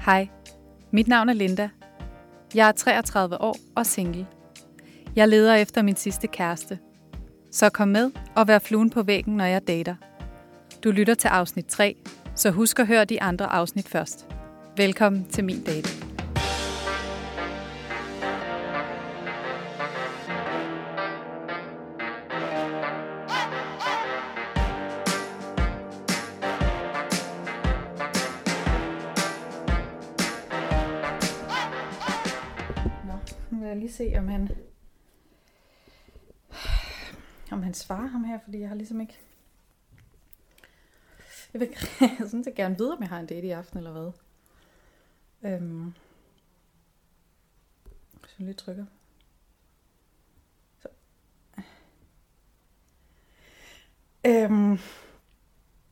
Hej, mit navn er Linda. Jeg er 33 år og single. Jeg leder efter min sidste kæreste. Så kom med og vær fluen på væggen, når jeg dater. Du lytter til afsnit 3, så husk at høre de andre afsnit først. Velkommen til min date. Om han svarer ham her, fordi jeg har ligesom ikke... Jeg vil jeg synes, jeg gerne vide, om jeg har en date i aften, eller hvad. Øhm. Så jeg lige trykker. Så. Øhm.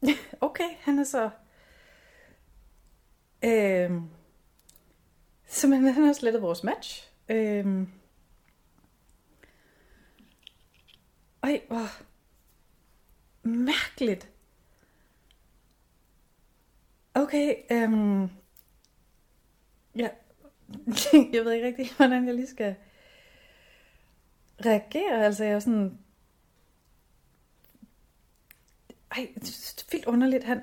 Okay, han er så... Øhm. Simpelthen, han har slettet vores match. Øhm. Ej, hvor mærkeligt. Okay, øhm. Ja, jeg ved ikke rigtig, hvordan jeg lige skal reagere. Altså, jeg er sådan... Ej, det er vildt underligt. Han...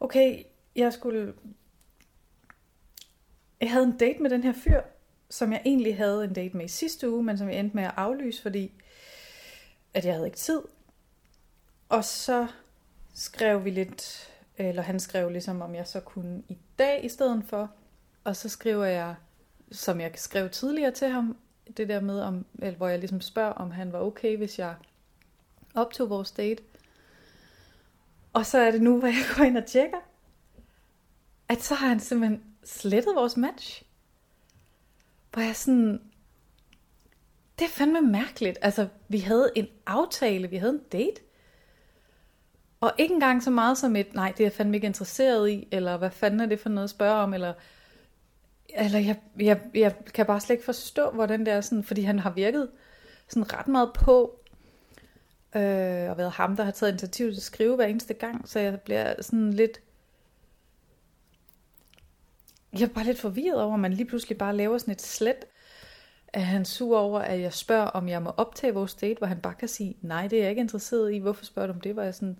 Okay, jeg skulle... Jeg havde en date med den her fyr, som jeg egentlig havde en date med i sidste uge, men som jeg endte med at aflyse, fordi at jeg havde ikke tid. Og så skrev vi lidt, eller han skrev ligesom, om jeg så kunne i dag i stedet for. Og så skriver jeg, som jeg skrev tidligere til ham, det der med, om, eller hvor jeg ligesom spørger, om han var okay, hvis jeg optog vores date. Og så er det nu, hvor jeg går ind og tjekker, at så har han simpelthen slettet vores match. Hvor jeg sådan, det er fandme mærkeligt. Altså, vi havde en aftale, vi havde en date. Og ikke engang så meget som et, nej, det er jeg fandme ikke interesseret i, eller hvad fanden er det for noget at spørge om, eller, eller jeg, jeg, jeg kan bare slet ikke forstå, hvordan det er sådan, fordi han har virket sådan ret meget på, øh, og været ham, der har taget initiativ til at skrive hver eneste gang, så jeg bliver sådan lidt, jeg er bare lidt forvirret over, at man lige pludselig bare laver sådan et slet, er han sur over, at jeg spørger, om jeg må optage vores date, hvor han bare kan sige, nej, det er jeg ikke interesseret i, hvorfor spørger du om det, Var jeg sådan,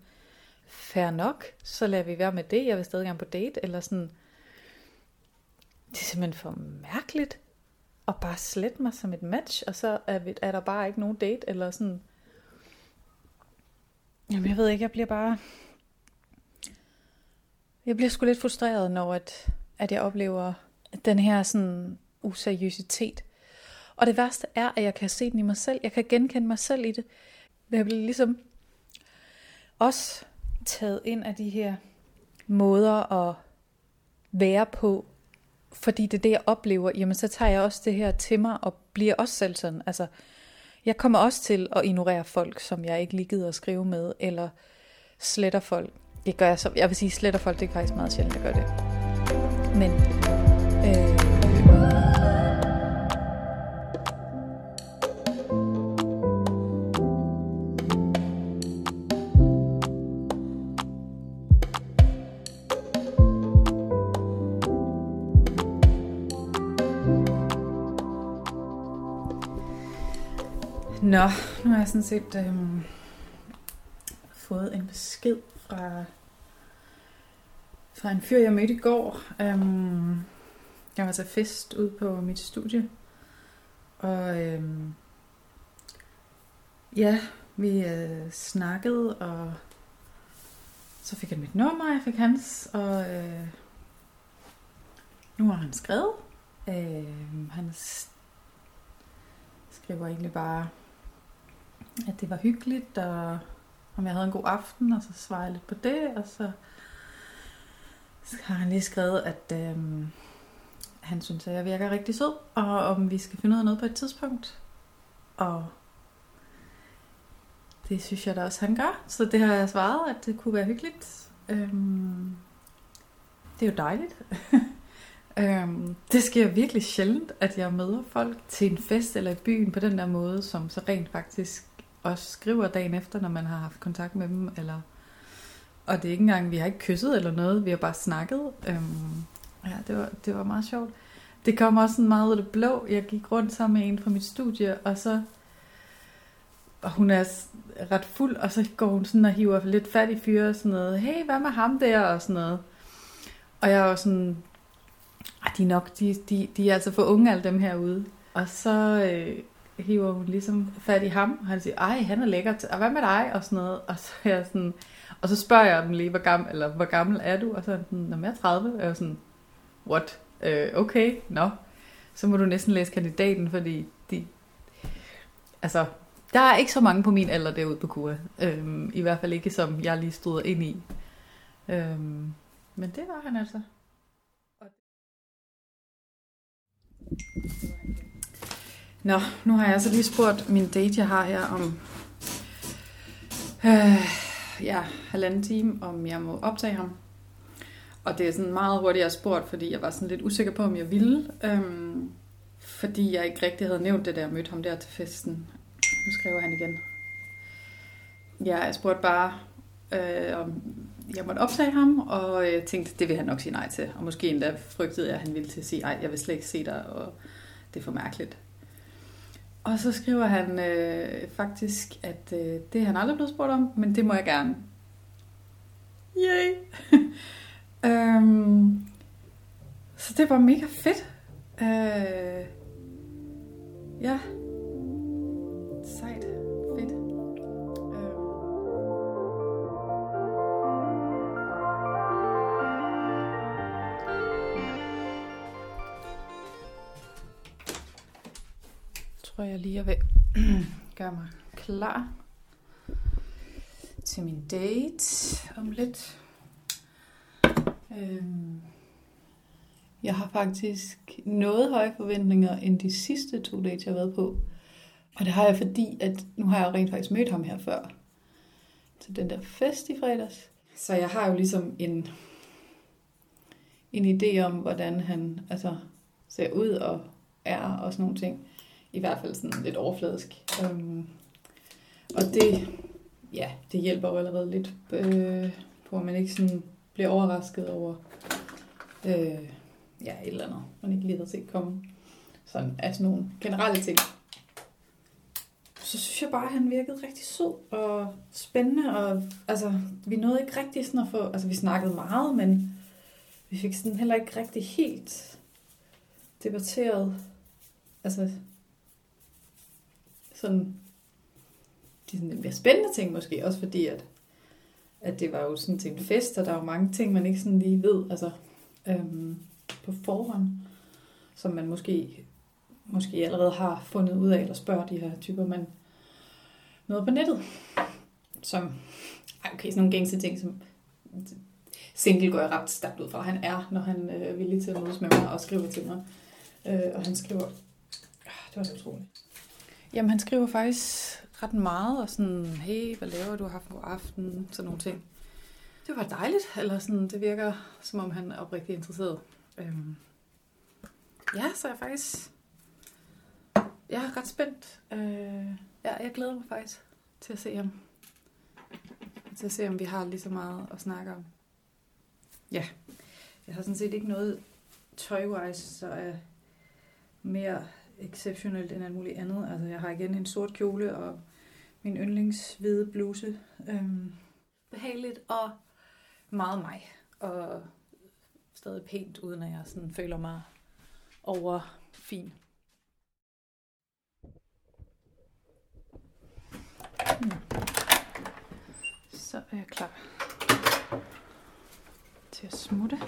fair nok, så lader vi være med det, jeg vil stadig gerne på date, eller sådan, det er simpelthen for mærkeligt, at bare slette mig som et match, og så er, vi, er der bare ikke nogen date, eller sådan, jamen jeg ved ikke, jeg bliver bare, jeg bliver sgu lidt frustreret, når at, at jeg oplever den her sådan useriøsitet, og det værste er, at jeg kan se den i mig selv. Jeg kan genkende mig selv i det. Jeg bliver ligesom også taget ind af de her måder at være på, fordi det er det, jeg oplever. Jamen, så tager jeg også det her til mig og bliver også selv sådan. Altså, jeg kommer også til at ignorere folk, som jeg ikke lige gider at skrive med, eller sletter folk. Det gør jeg så. Jeg vil sige, sletter folk, det er faktisk meget sjældent, jeg gør det. Men, øh, Nå, nu har jeg sådan set øh, fået en besked fra, fra en fyr, jeg mødte i går. Øh, jeg var til fest ude på mit studie, og øh, ja, vi øh, snakkede, og så fik han mit nummer, jeg fik hans, og øh, nu har han skrevet. Øh, han skriver egentlig bare, at det var hyggeligt, og om jeg havde en god aften, og så svarede jeg lidt på det, og så, så har han lige skrevet, at øh, han synes, at jeg virker rigtig sød, og om vi skal finde ud af noget på et tidspunkt. Og det synes jeg da også, han gør. Så det har jeg svaret, at det kunne være hyggeligt. Øhm, det er jo dejligt. øhm, det sker virkelig sjældent, at jeg møder folk til en fest eller i byen på den der måde, som så rent faktisk også skriver dagen efter, når man har haft kontakt med dem. Eller, og det er ikke engang, vi har ikke kysset eller noget, vi har bare snakket. Øhm, Ja, det var, det var meget sjovt. Det kom også sådan meget ud af det blå. Jeg gik rundt sammen med en fra mit studie, og så og hun er ret fuld, og så går hun sådan og hiver lidt fat i fyre og sådan noget. Hey, hvad med ham der? Og sådan noget. Og jeg var sådan, de er nok, de, de, de er altså for unge alle dem herude. Og så øh, hiver hun ligesom fat i ham, og han siger, ej, han er lækker, og hvad med dig? Og sådan noget. Og så er jeg sådan, og så spørger jeg dem lige, hvor gammel, eller, hvor gammel er du? Og så er sådan, når jeg er 30. Og jeg er sådan, what? Øh, okay, nå. No. Så må du næsten læse kandidaten, fordi de, altså, der er ikke så mange på min alder derude på KUA. Øhm, I hvert fald ikke, som jeg lige stod ind i. Øhm, men det var han altså. Nå, nu har jeg så lige spurgt min date, jeg har her, om øh, ja, halvanden time, om jeg må optage ham. Og det er sådan meget hurtigt, jeg har spurgt, fordi jeg var sådan lidt usikker på, om jeg ville. Øhm, fordi jeg ikke rigtig havde nævnt det der, mødte ham der til festen. Nu skriver han igen. Ja, jeg spurgte bare, øh, om jeg måtte optage ham, og jeg tænkte, det vil han nok sige nej til. Og måske endda frygtede jeg, at han ville til at sige, ej, jeg vil slet ikke se dig, og det er for mærkeligt. Og så skriver han øh, faktisk, at øh, det er han aldrig blevet spurgt om, men det må jeg gerne. Yay! øhm, så det var mega fedt. Øh, ja. Tror jeg lige, jeg vil gøre mig klar til min date om lidt. Øhm, jeg har faktisk noget høje forventninger end de sidste to dates, jeg har været på. Og det har jeg fordi, at nu har jeg rent faktisk mødt ham her før. Til den der fest i fredags. Så jeg har jo ligesom en, en idé om, hvordan han altså, ser ud og er og sådan nogle ting. I hvert fald sådan lidt overfladisk. Øhm, og det, ja, det hjælper jo allerede lidt øh, på, at man ikke sådan bliver overrasket over øh, ja, et eller andet, man ikke lige havde set komme. Sådan, altså nogle generelle ting. Så synes jeg bare, at han virkede rigtig sød og spændende, og altså, vi nåede ikke rigtig sådan at få, altså vi snakkede meget, men vi fik sådan heller ikke rigtig helt debatteret, altså sådan de sådan lidt mere spændende ting måske, også fordi at, at det var jo sådan til en fest, og der var mange ting, man ikke sådan lige ved, altså øhm, på forhånd, som man måske, måske allerede har fundet ud af, eller spørger de her typer, man møder på nettet. Som, ej, okay, sådan nogle gængse ting, som single går jeg ret stærkt ud fra, han er, når han øh, er villig til at mødes med mig og skriver til mig. Øh, og han skriver, øh, det var så utroligt. Jamen, han skriver faktisk ret meget, og sådan, hey, hvad laver du, har haft god aften, sådan nogle ting. Det var dejligt, eller sådan, det virker, som om han er oprigtigt interesseret. Øhm, ja, så er jeg faktisk, jeg er ret spændt. Øh, ja, jeg glæder mig faktisk til at se ham. Til at se, om vi har lige så meget at snakke om. Ja, jeg har sådan set ikke noget tøjwise, så er mere exceptionelt end alt muligt andet. Altså, jeg har igen en sort kjole og min yndlingshvide bluse. Øhm, behageligt og meget mig. Og stadig pænt, uden at jeg sådan føler mig over fin. Hmm. Så er jeg klar til at smutte.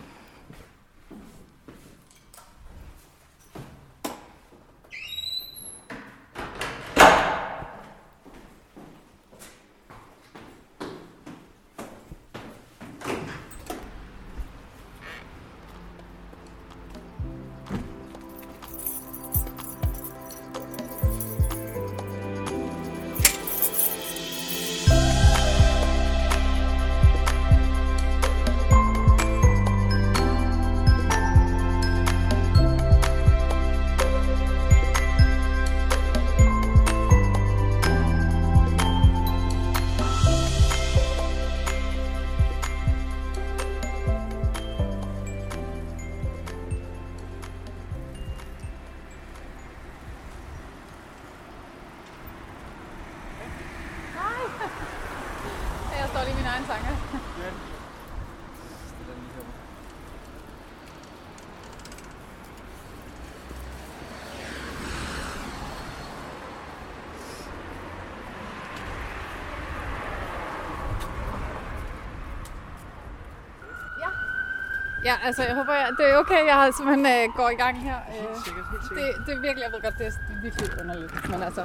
Ja, altså jeg håber, jeg, det er okay, jeg har simpelthen øh, går i gang her. Øh, Sikkert, helt det, det er virkelig, jeg ved godt, det er, virkelig underligt, men altså...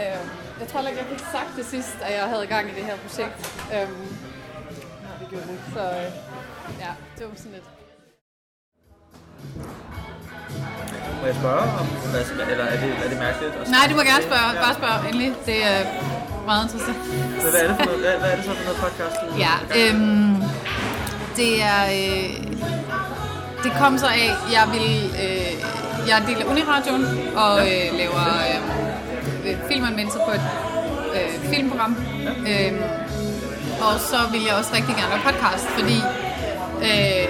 Øh, jeg tror ikke, jeg fik sagt det sidst, at jeg havde gang i det her projekt. Øh, det gjorde det ikke. så øh, ja, det var sådan lidt... Må jeg spørge om, hvad, eller er det, er det mærkeligt? at Nej, du må gerne spørge. Bare spørg endelig. Det er meget interessant. Så hvad er det for noget, hvad, hvad er det så for noget podcast? Ja, øhm, det er... Øh, det kom så af, jeg vil... Øh, jeg er en del af Uniradioen og øh, laver øh, filmanmeldelser på et øh, filmprogram. Øh, og så vil jeg også rigtig gerne lave podcast, fordi øh,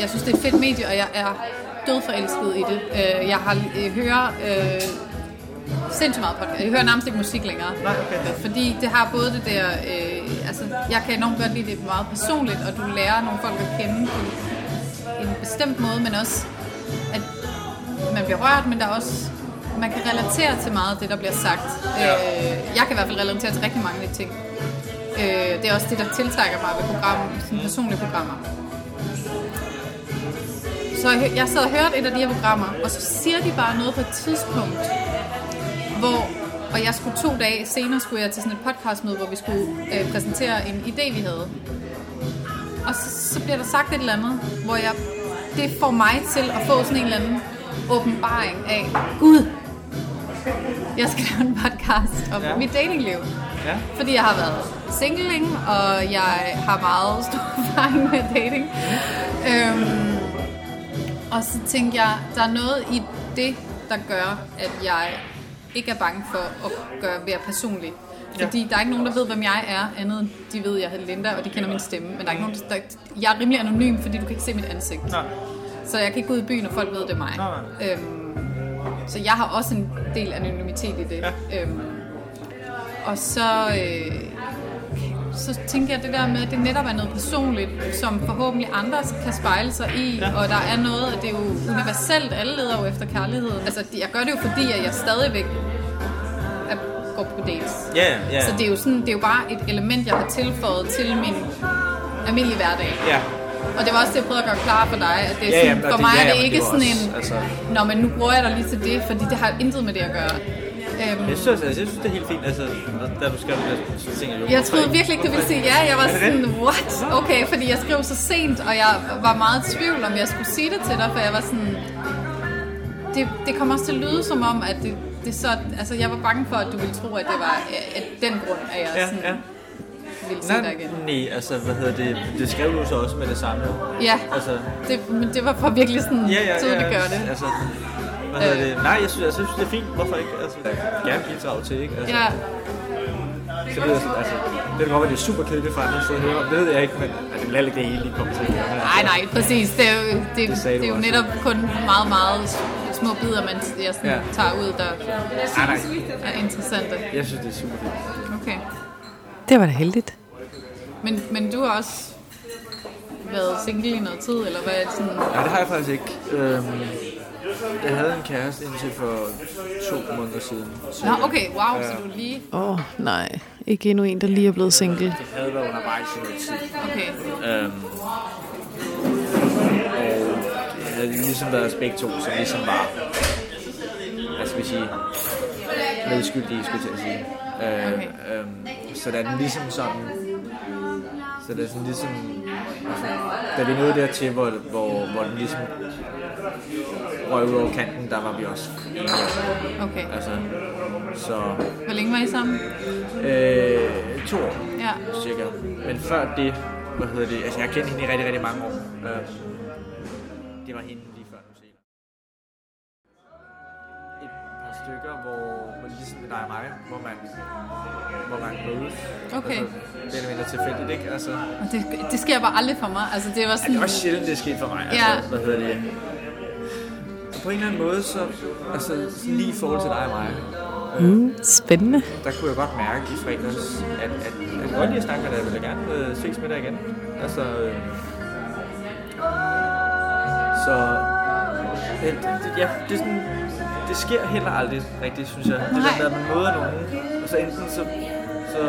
jeg synes, det er et fedt medie, og jeg er dødforelsket i det. Øh, jeg har øh, hører øh, sindssygt meget podcast. Jeg hører nærmest ikke musik længere. Nej, okay. Fordi det har både det der... Øh, altså, jeg kan enormt godt lide det meget personligt, og du lærer nogle folk at kende på en bestemt måde, men også, at man bliver rørt, men der er også... Man kan relatere til meget af det, der bliver sagt. Ja. Øh, jeg kan i hvert fald relatere til rigtig mange af de ting. Øh, det er også det, der tiltrækker mig ved program, sådan personlige programmer. Så jeg, jeg sad og hørte et af de her programmer, og så siger de bare noget på et tidspunkt, hvor, og jeg skulle to dage senere, skulle jeg til sådan et podcastmøde, hvor vi skulle øh, præsentere en idé, vi havde. Og så, så bliver der sagt et eller andet, hvor jeg, det får mig til at få sådan en eller anden åbenbaring af, Gud, jeg skal lave en podcast om Ja. mit datingliv. Ja. Fordi jeg har været singling, og jeg har meget stor erfaring med dating. Øhm, og så tænkte jeg, der er noget i det, der gør, at jeg ikke er bange for at gøre være personlig. Fordi der er ikke nogen, der ved, hvem jeg er, andet end de ved, at jeg hedder Linda, og de kender min stemme. Men der er ikke nogen, der, jeg er rimelig anonym, fordi du kan ikke se mit ansigt. Nej. Så jeg kan ikke gå ud i byen, og folk ved, det er mig. Nej. Øhm, så jeg har også en del anonymitet i det. Ja. Øhm, og så, øh, så tænker jeg det der med, at det netop er noget personligt, som forhåbentlig andre kan spejle sig i, Ja. ja. og der er noget, at det er jo universelt, alle leder jo efter kærlighed. Altså, jeg gør det jo fordi, at jeg stadigvæk er, går på dates. Ja, ja. Så det er, jo sådan, det er jo bare et element, jeg har tilføjet til min almindelige hverdag. Ja. Og det var også det, jeg prøvede at gøre klar for dig, at det er Ja, sådan, ja, og for det- mig ja, er ja, det ikke det sådan også, en, altså- Nå, men nu bruger jeg dig lige til det, fordi det har intet med det at gøre. Øhm, Jeg synes, altså, jeg synes, det er helt fint, altså, da du skrev det, så tænkte jeg jo... jeg troede virkelig ikke, du ville sige ja. Jeg var sådan, what? Okay, fordi jeg skrev så sent, og jeg var meget i tvivl, om jeg skulle sige det til dig, for jeg var sådan... Det, det kom også til at lyde som om, at det, det så... Altså, jeg var bange for, at du ville tro, at det var at den grund, at jeg Ja, sådan ja. ville sige dig Nej, igen. nej, altså, hvad hedder det, det skrev du så også med det samme. Ja, Altså, det, men det var for virkelig sådan ja, ja, ja, gøre det. Altså, hvad hedder Øh. det? Nej, jeg synes, altså, jeg synes, det er fint. Hvorfor ikke? Altså, gerne bidrage til, ikke? Altså, Ja, Så det sådan, altså, det kan godt være, det er super kedeligt for andre at høre om. Det ved jeg ikke, men altså, det er ikke det hele, de kommer til men Nej, altså, nej, præcis. Det er jo, det, Det det er jo også. netop kun meget, meget små bidder, man jeg sådan Ja. tager ud, der Nej, nej. er interessante. Jeg synes, det er super fint. Okay. Det var da heldigt. Men, men du har også været single i noget tid, eller hvad er det sådan? Nej, det har jeg faktisk ikke. Øhm, jeg havde en kæreste indtil for to måneder siden. Så Nå, okay, wow, så du er lige... Åh, oh, nej. Ikke endnu en, der lige er blevet single. Det havde været undervejs i noget tid. Okay, Øhm, og det havde ligesom været begge to, som ligesom var, hvad skal vi sige, medskyldige, skulle jeg sige. Øh, Okay. øhm, så da den ligesom sådan, så det er sådan ligesom, altså, da vi nåede dertil, hvor, hvor, hvor den ligesom røg ud over kanten, der var vi også det. okay. Altså, så Hvor længe var I sammen? øh, to år Ja, cirka. Men før det, hvad hedder det, altså jeg har kendt hende i rigtig, rigtig mange år. Øh, det var hende lige før New Zealand. Et par stykker, hvor man ligesom dig og mig, hvor man, hvor man mødes. Okay. Altså, det er mindre tilfældigt, ikke? Altså, og det, det sker bare aldrig for mig. Altså, det var det sådan... er også sjældent, det er sket for mig. Ja. Altså, hvad hedder det? På en eller anden måde, så, altså sådan lige i forhold til dig og mig, Mm, spændende. der kunne jeg godt mærke i fredags, at, at, at jeg godt lide at snakke med dig, jeg ville gerne øh, ses med dig igen. Altså, øh, så det, det, ja, det, er sådan, det sker heller aldrig rigtigt, synes jeg. Det der Nej. med, at man møder nogen, og så enten så, så,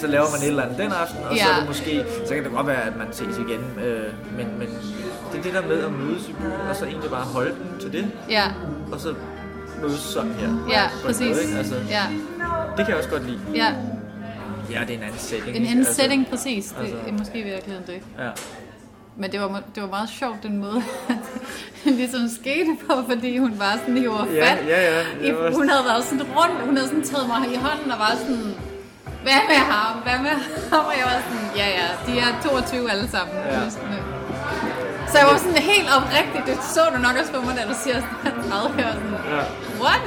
så laver man et eller andet den aften, og så Ja. er det måske, så kan det godt være, at man ses igen. Øh, men, men det er det der med at mødes i byen, og så egentlig bare holde den til det, Ja, og så mødes sådan her. ja, præcis. måde, ikke? Altså, Ja, Det kan jeg også godt lide. ja. Ja, det er en anden setting. En anden Altså, setting, præcis. Det altså- er måske i virkeligheden det. Ja. Men det var, det var meget sjovt, den måde, det ligesom skete på, fordi hun var sådan Ja, fat. ja, ja. I, Det var- hun havde været sådan rundt, hun havde sådan taget mig i hånden og var sådan, hvad med ham, hvad med ham? Og jeg var sådan, ja ja, de er 22 alle sammen. Ja. Så jeg var sådan helt oprigtigt, det så du nok også på mig, da du siger sådan, 30 her, sådan, Ja. what?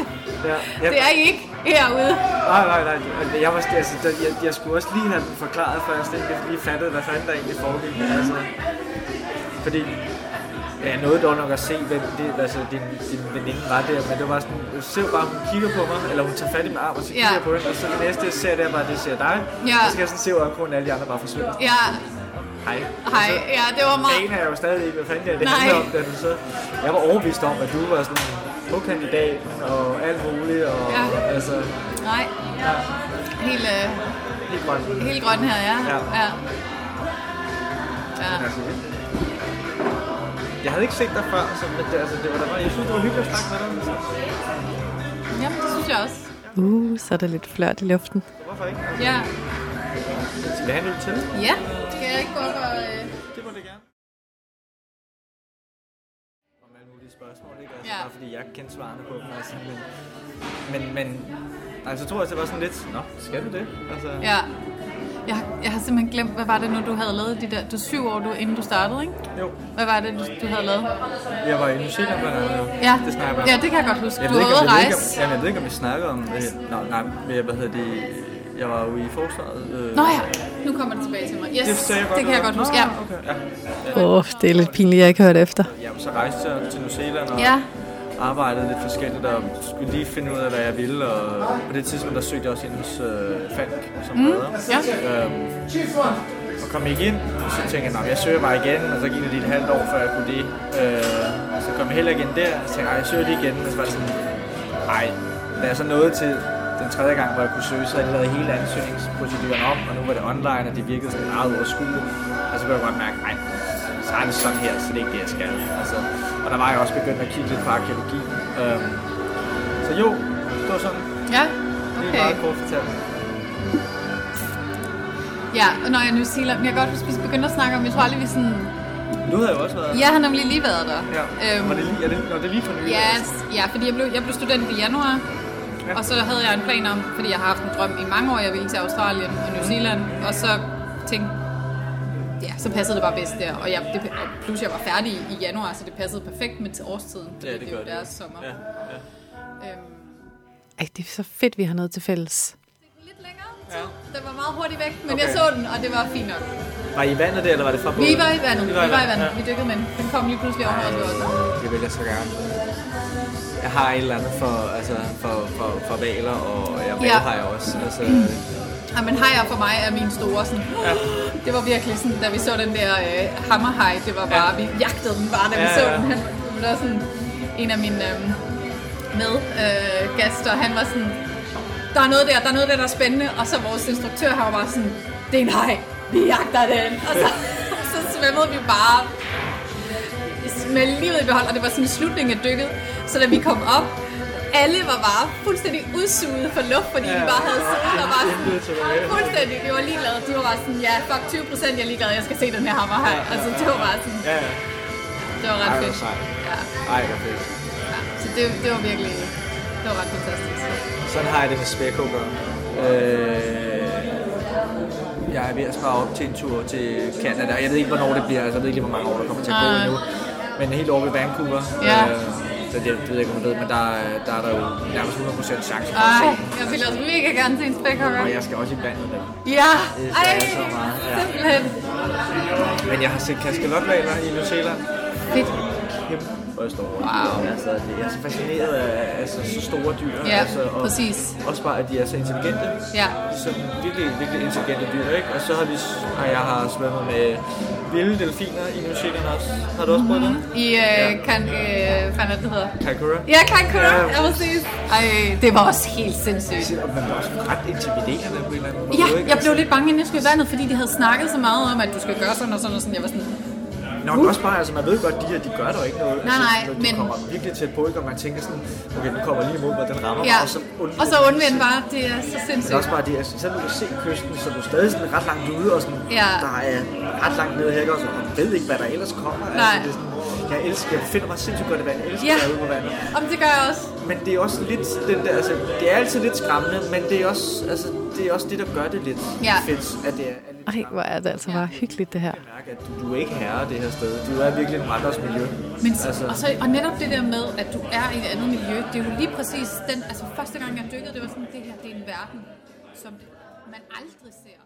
Ja, ja. Det er I ikke herude. Nej, nej, nej. Jeg, var, altså, jeg, jeg skulle også lige have den forklaret først, jeg lige fattede, hvad fanden der egentlig foregik. Altså, fordi jeg nåede dog nok at se, hvem det, altså, din, din veninde var der, men det var sådan, jeg ser bare, hun kigger på mig, eller hun tager fat i min arm, og så kigger Ja. jeg på hende, og så det næste, jeg ser, det er bare, det ser dig. Ja. Så skal jeg sådan se af kronen, alle de andre bare forsvinder. Ja, Hej. hej, ja, det var meget... aner jeg jo stadig ikke, hvad fanden det, det Nej. handler om. Da du så, jeg var overbevist om, at du var sådan på kandidat og alt muligt. Og, Ja. altså, Nej, helt, øh, helt grønt. helt grøn her, ja. Ja. ja. ja. Jeg havde ikke set dig før, så men det, altså, det var da bare, jeg synes, det var hyggeligt at snakke med dig. Jamen, det synes jeg også. Uh, så er der lidt flørt i luften. Hvorfor ikke? Altså, Ja, skal vi have en øl til? ja. Skal jeg ikke gå op og... Øh... Det må det gerne. Om alle mulige spørgsmål, ikke? Altså, Ja. Bare fordi jeg kendte svarene på dem. Altså, men, men, men altså, så tror jeg, det var sådan lidt, nå, skal du det? Altså, Ja. Jeg, jeg har simpelthen glemt, hvad var det nu, du havde lavet de der... Du er syv år, du, inden du startede, ikke? Jo, Hvad var det, du, du havde lavet? jeg var i New Zealand blandt andet. Ja, Det snakker jeg ja det kan jeg godt huske. Jeg Du ved, var ikke, ude om, at jeg, ved ikke, rejse. om, jamen, jeg ved ikke, om vi snakker om det. Nej, nej, men jeg, hvad hedder det? Jeg var jo i forsvaret. Øh, Nå ja, nu kommer det tilbage til mig. Yes, det, jeg godt, det kan jeg godt huske. Ja. Nå, Okay. Ja. Åh, oh, det er lidt pinligt, jeg ikke har hørt efter. ja, så rejste jeg til New Zealand og Ja. Arbejdede lidt forskelligt og skulle lige finde ud af, hvad jeg ville. Og på det tidspunkt, der søgte jeg også ind hos øh, Falk som mm. redder. ja. Øhm, og kom ikke ind, og så tænkte jeg, "Nå, jeg søger bare igen, og så gik det lige et halvt år, før jeg kunne det. Øh, så kom jeg heller ikke ind der, og så tænkte jeg, "Ej, jeg søger lige igen, men så var det sådan, nej, da jeg så nåede til den tredje gang, hvor jeg kunne søge, så havde de lavet hele ansøgningsproceduren om, og nu var det online, og det virkede sådan meget overskueligt. Og så kunne jeg godt mærke, nej, så er det sådan her, så det er ikke det, jeg skal. Altså, og der var jeg også begyndt at kigge lidt på arkeologi. Øhm, så jo, det var sådan, Ja, det er okay. meget kort fortalt. Ja, og når jeg er Zealand, men jeg kan godt huske, vi begyndte at snakke om, jeg tror aldrig, vi sådan... Du havde jo også været Jeg har nemlig lige været der. Ja. Øhm, Var det lige, er det, når det er lige for nylig? Ja, ja, fordi jeg blev, jeg blev student i januar, Ja. og så havde jeg en plan om, fordi jeg har haft en drøm i mange år, jeg ville til Australien og New Zealand, og så tænkte så passede det bare bedst der, og, jeg, det, og plus jeg var færdig i januar, så det passede perfekt med til årstiden, fordi Ja, det det, gør er jo det. deres sommer. Ja, ja. Øhm, Ej, det er så fedt, vi har noget til fælles. lidt længere tid. Den var meget hurtigt væk, men okay. jeg så den, og det var fint nok. Var I i vandet der, eller var det fra båden? Vi var i vandet, vi var i vandet. Ja. Vi dykkede med den. Den kom lige pludselig over os også. Det vil jeg så gerne. Jeg har et eller andet for, altså, for, for, for valer, og jeg Ja. har jeg også. Altså, Ja, men hajer for mig er min store sådan, Ja. det var virkelig sådan, da vi så den der øh, hammerhaj, det var bare, Ja. vi jagtede den bare, da vi Ja, så ja. den. Det var sådan en af mine øh, med øh, han var sådan, der er noget der, der er noget der, der er spændende, og så vores instruktør, han var bare sådan, det er en haj, vi jagter den, og så, så svømmede vi bare med livet i behold, og det var sådan en slutning af dykket, så da vi kom op, alle var bare fuldstændig udsuget for luft, fordi ja. de bare havde siddet og bare sådan, fuldstændig, de var ligeglade. De var bare sådan, ja, fuck 20 procent, jeg er ligeglad, jeg skal se den her hammer her. Altså, det var bare sådan, ja, ja. det var ret fedt. Ja, Ej, hvor fedt. ja. Så det, det var virkelig, det var ret fantastisk. Sådan har jeg det med spækhugger. Øh, jeg er ved at spare op til en tur til Canada. Jeg ved ikke, hvornår det bliver. Altså, jeg ved ikke hvor mange år der kommer til at gå endnu. Men helt over ved Vancouver. Ja. Øh, så det, ved ikke, om du ved, men der, er- der er der jo nærmest 100% chance for at Ej, se den. jeg vil også mega gerne se en spækhugger. Og jeg skal også i vandet der. Ja, Det ej, så meget, ja. simpelthen. Men jeg har set kaskelotvaler i New Zealand. Fedt. Kæmpe ryster over. Wow. Altså, jeg er så fascineret af altså, så store dyr. Ja, altså, og præcis. Også bare, at de er så intelligente. Ja. Sådan virkelig, virkelig intelligente dyr, ikke? Og så har vi, og jeg har svømmet med vilde delfiner i New Zealand også. Har du også prøvet det? I, øh, kan, øh, hvad det, hedder? Kaikoura? Ja, Kankura, Ja. ja, præcis. Ej, det var også helt sindssygt. Men det er også ret intimiderende på en eller anden måde. Ja, ikke? jeg blev lidt bange, inden jeg skulle i vandet, fordi de havde snakket så meget om, at du skal gøre sådan og sådan og sådan. Jeg var sådan, Nok også bare, altså man ved godt, de her, de gør der ikke noget. Nej, nej, altså, de men- kommer virkelig tæt på, ikke? Og man tænker sådan, okay, den kommer lige imod mig, den rammer ja. mig, og så undvinder og så undvind bare, det er så Men også sindssygt. bare det, altså, selvom du kan se kysten, så er du stadig sådan ret langt ude, og sådan, Ja. der er ret langt nede her, ikke? Og så man ved ikke, hvad der ellers kommer. Nej. Altså, det er sådan, jeg elsker, jeg finder mig sindssygt godt i vand. Jeg elsker Ja. at være ude på vandet. Om det gør jeg også. Men det er også lidt den der, altså, det er altid lidt skræmmende, men det er også, altså, det er også det, der gør det lidt Ja. fedt, at det er, lidt Ej, hvor er det altså bare hyggeligt det her. mærke, at du, du er ikke herre det her sted. Du er virkelig en andres miljø. Men, Altså- altså. og, så, og netop det der med, at du er i et andet miljø, det er jo lige præcis den, altså første gang jeg dykkede, det var sådan, det her, det er en verden, som man aldrig ser.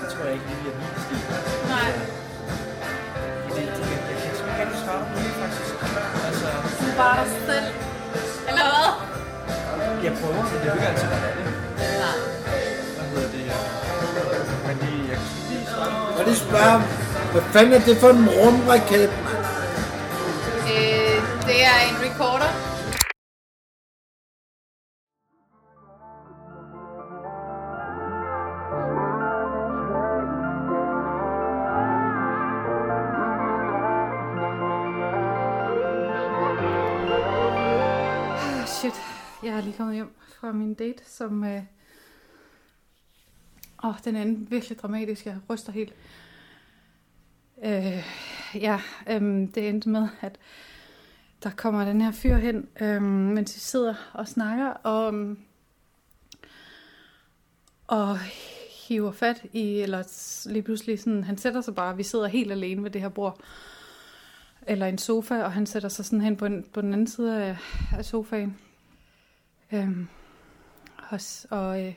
Det tror jeg ikke lige er min stil. Nej, Det, det, det, jeg kan sgu ikke rigtig svare på det, faktisk. Altså, du er bare dig selv. Eller hvad? jeg prøver, men det er jo ikke altid, hvad det. Nej. Hvad hedder det? Men lige, jeg kan lige svare. Og hvad fanden er det for en rumraket, mand? Øh, det er en recorder. Kommet hjem fra min date, som... Øh... Åh, den er virkelig dramatisk. Jeg ryster helt. Øh, ja, øh, det endte med, at der kommer den her fyr hen, øh, mens vi sidder og snakker, og, og hiver fat i, eller lige pludselig sådan, han sætter sig bare, vi sidder helt alene ved det her bord, eller en sofa, og han sætter sig sådan hen på, en, på den anden side af, af sofaen. Øhm, og, og, øh,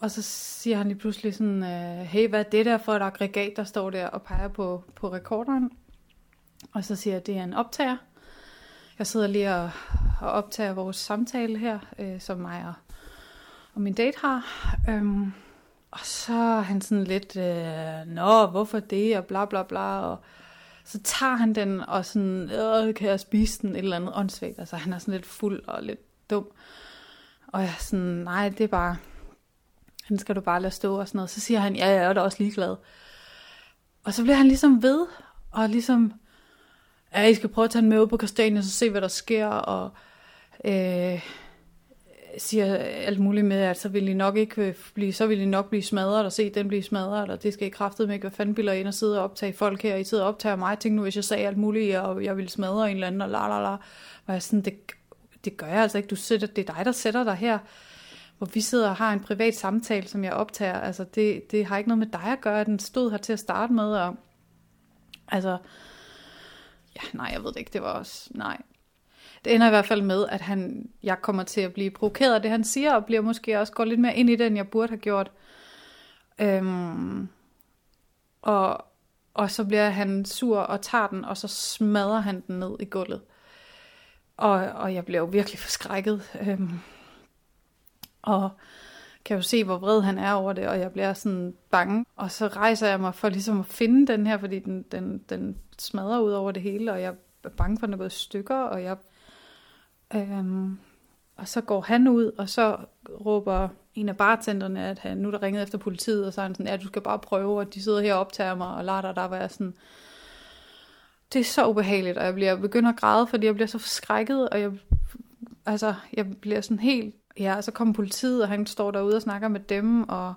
og så siger han lige pludselig sådan, øh, hey, hvad er det der for et aggregat, der står der og peger på, på rekorderen? Og så siger jeg, det er en optager. Jeg sidder lige og, og optager vores samtale her, øh, som mig og, og min date har. Øhm, og så er han sådan lidt, øh, nå, hvorfor det, og bla bla bla, og så tager han den, og sådan, øh, kan jeg spise den, et eller andet åndssvagt. Altså, han er sådan lidt fuld og lidt dum. Og jeg er sådan, nej, det er bare, den skal du bare lade stå og sådan noget. Så siger han, ja, jeg er da også ligeglad. Og så bliver han ligesom ved, og ligesom, ja, I skal prøve at tage den med ud på kastanien, så se, hvad der sker, og øh, siger alt muligt med, at så vil I nok ikke øh, blive, så vil I nok blive smadret, og se den blive smadret, og det skal I kraftedeme ikke, hvad fanden bilder ind og sidde og optage folk her, I sidder og optager mig, tænk nu, hvis jeg sagde alt muligt, og jeg ville smadre en eller anden, og la la la, var jeg sådan, det, det gør jeg altså ikke, du sætter, det er dig, der sætter dig her, hvor vi sidder og har en privat samtale, som jeg optager, altså det, det har ikke noget med dig at gøre, den stod her til at starte med, og altså, ja, nej, jeg ved det ikke, det var også, nej. Det ender i hvert fald med, at han, jeg kommer til at blive provokeret af det, han siger, og bliver måske også gå lidt mere ind i det, end jeg burde have gjort. Øhm, og, og så bliver han sur og tager den, og så smadrer han den ned i gulvet. Og, og jeg blev jo virkelig forskrækket. Øhm, og kan jo se, hvor vred han er over det, og jeg bliver sådan bange. Og så rejser jeg mig for ligesom at finde den her, fordi den, den, den smadrer ud over det hele, og jeg er bange for, at den er gået i stykker, og jeg... Øhm, og så går han ud, og så råber en af bartenderne, at han, nu er der ringet efter politiet, og så er han sådan, ja, du skal bare prøve, og de sidder her og optager mig, og lader der var jeg sådan, det er så ubehageligt, og jeg bliver begynder at græde, fordi jeg bliver så forskrækket, og jeg, altså, jeg bliver sådan helt, ja, og så kommer politiet, og han står derude og snakker med dem, og,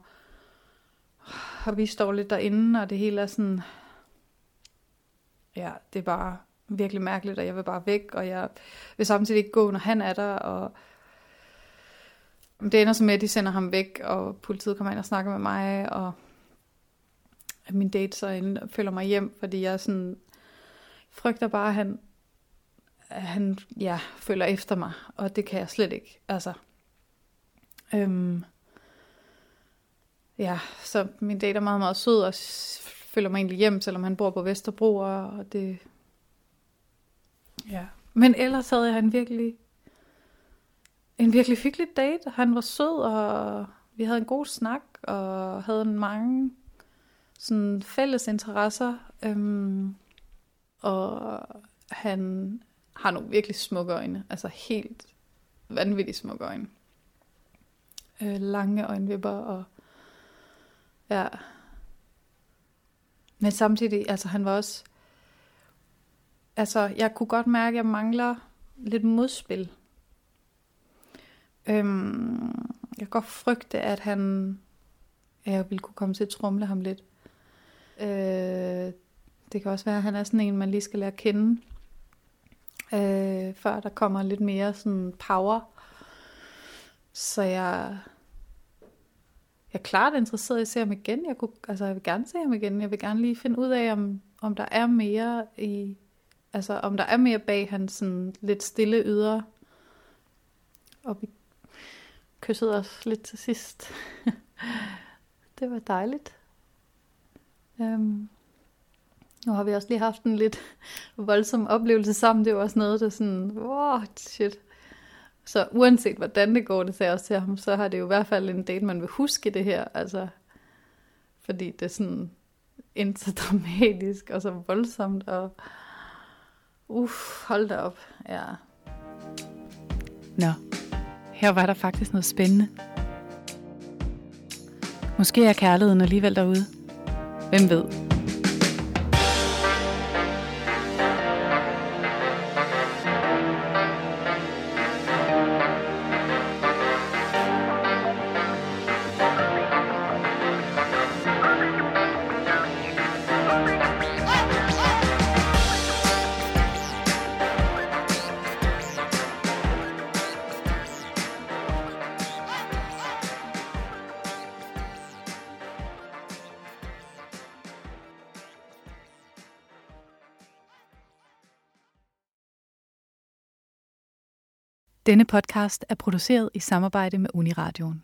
og vi står lidt derinde, og det hele er sådan, ja, det er bare virkelig mærkeligt, og jeg vil bare væk, og jeg vil samtidig ikke gå, når han er der, og det ender så med, at de sender ham væk, og politiet kommer ind og snakker med mig, og at min date så ind, følger mig hjem, fordi jeg sådan frygter bare, at han, at han ja, følger efter mig, og det kan jeg slet ikke. Altså, øhm, ja, så min date er meget, meget sød, og følger mig egentlig hjem, selvom han bor på Vesterbro, og det... Ja. Men ellers havde jeg en virkelig, en virkelig hyggelig date. Han var sød, og vi havde en god snak, og havde mange sådan fælles interesser. Øhm, og han har nogle virkelig smukke øjne. Altså helt vanvittigt smukke øjne. Øh, lange øjenvipper og ja. Men samtidig, altså han var også, altså jeg kunne godt mærke, at jeg mangler lidt modspil. Øhm, jeg kan godt frygte, at han, at jeg ville kunne komme til at trumle ham lidt. Øh, det kan også være, at han er sådan en, man lige skal lære at kende, øh, før der kommer lidt mere sådan power. Så jeg, jeg er klart interesseret i at se ham igen. Jeg, kunne, altså, jeg vil gerne se ham igen. Jeg vil gerne lige finde ud af, om, om der er mere i, altså om der er mere bag hans sådan lidt stille ydre. Og vi kyssede os lidt til sidst. det var dejligt. Um, nu har vi også lige haft en lidt voldsom oplevelse sammen. Det var også noget, der sådan, wow, shit. Så uanset hvordan det går, det sagde jeg også til ham, så har det jo i hvert fald en date, man vil huske det her. Altså, fordi det er sådan ikke så dramatisk og så voldsomt. Og uff, hold da op. Ja. Nå, her var der faktisk noget spændende. Måske er kærligheden alligevel derude. Hvem ved? Denne podcast er produceret i samarbejde med Uniradioen.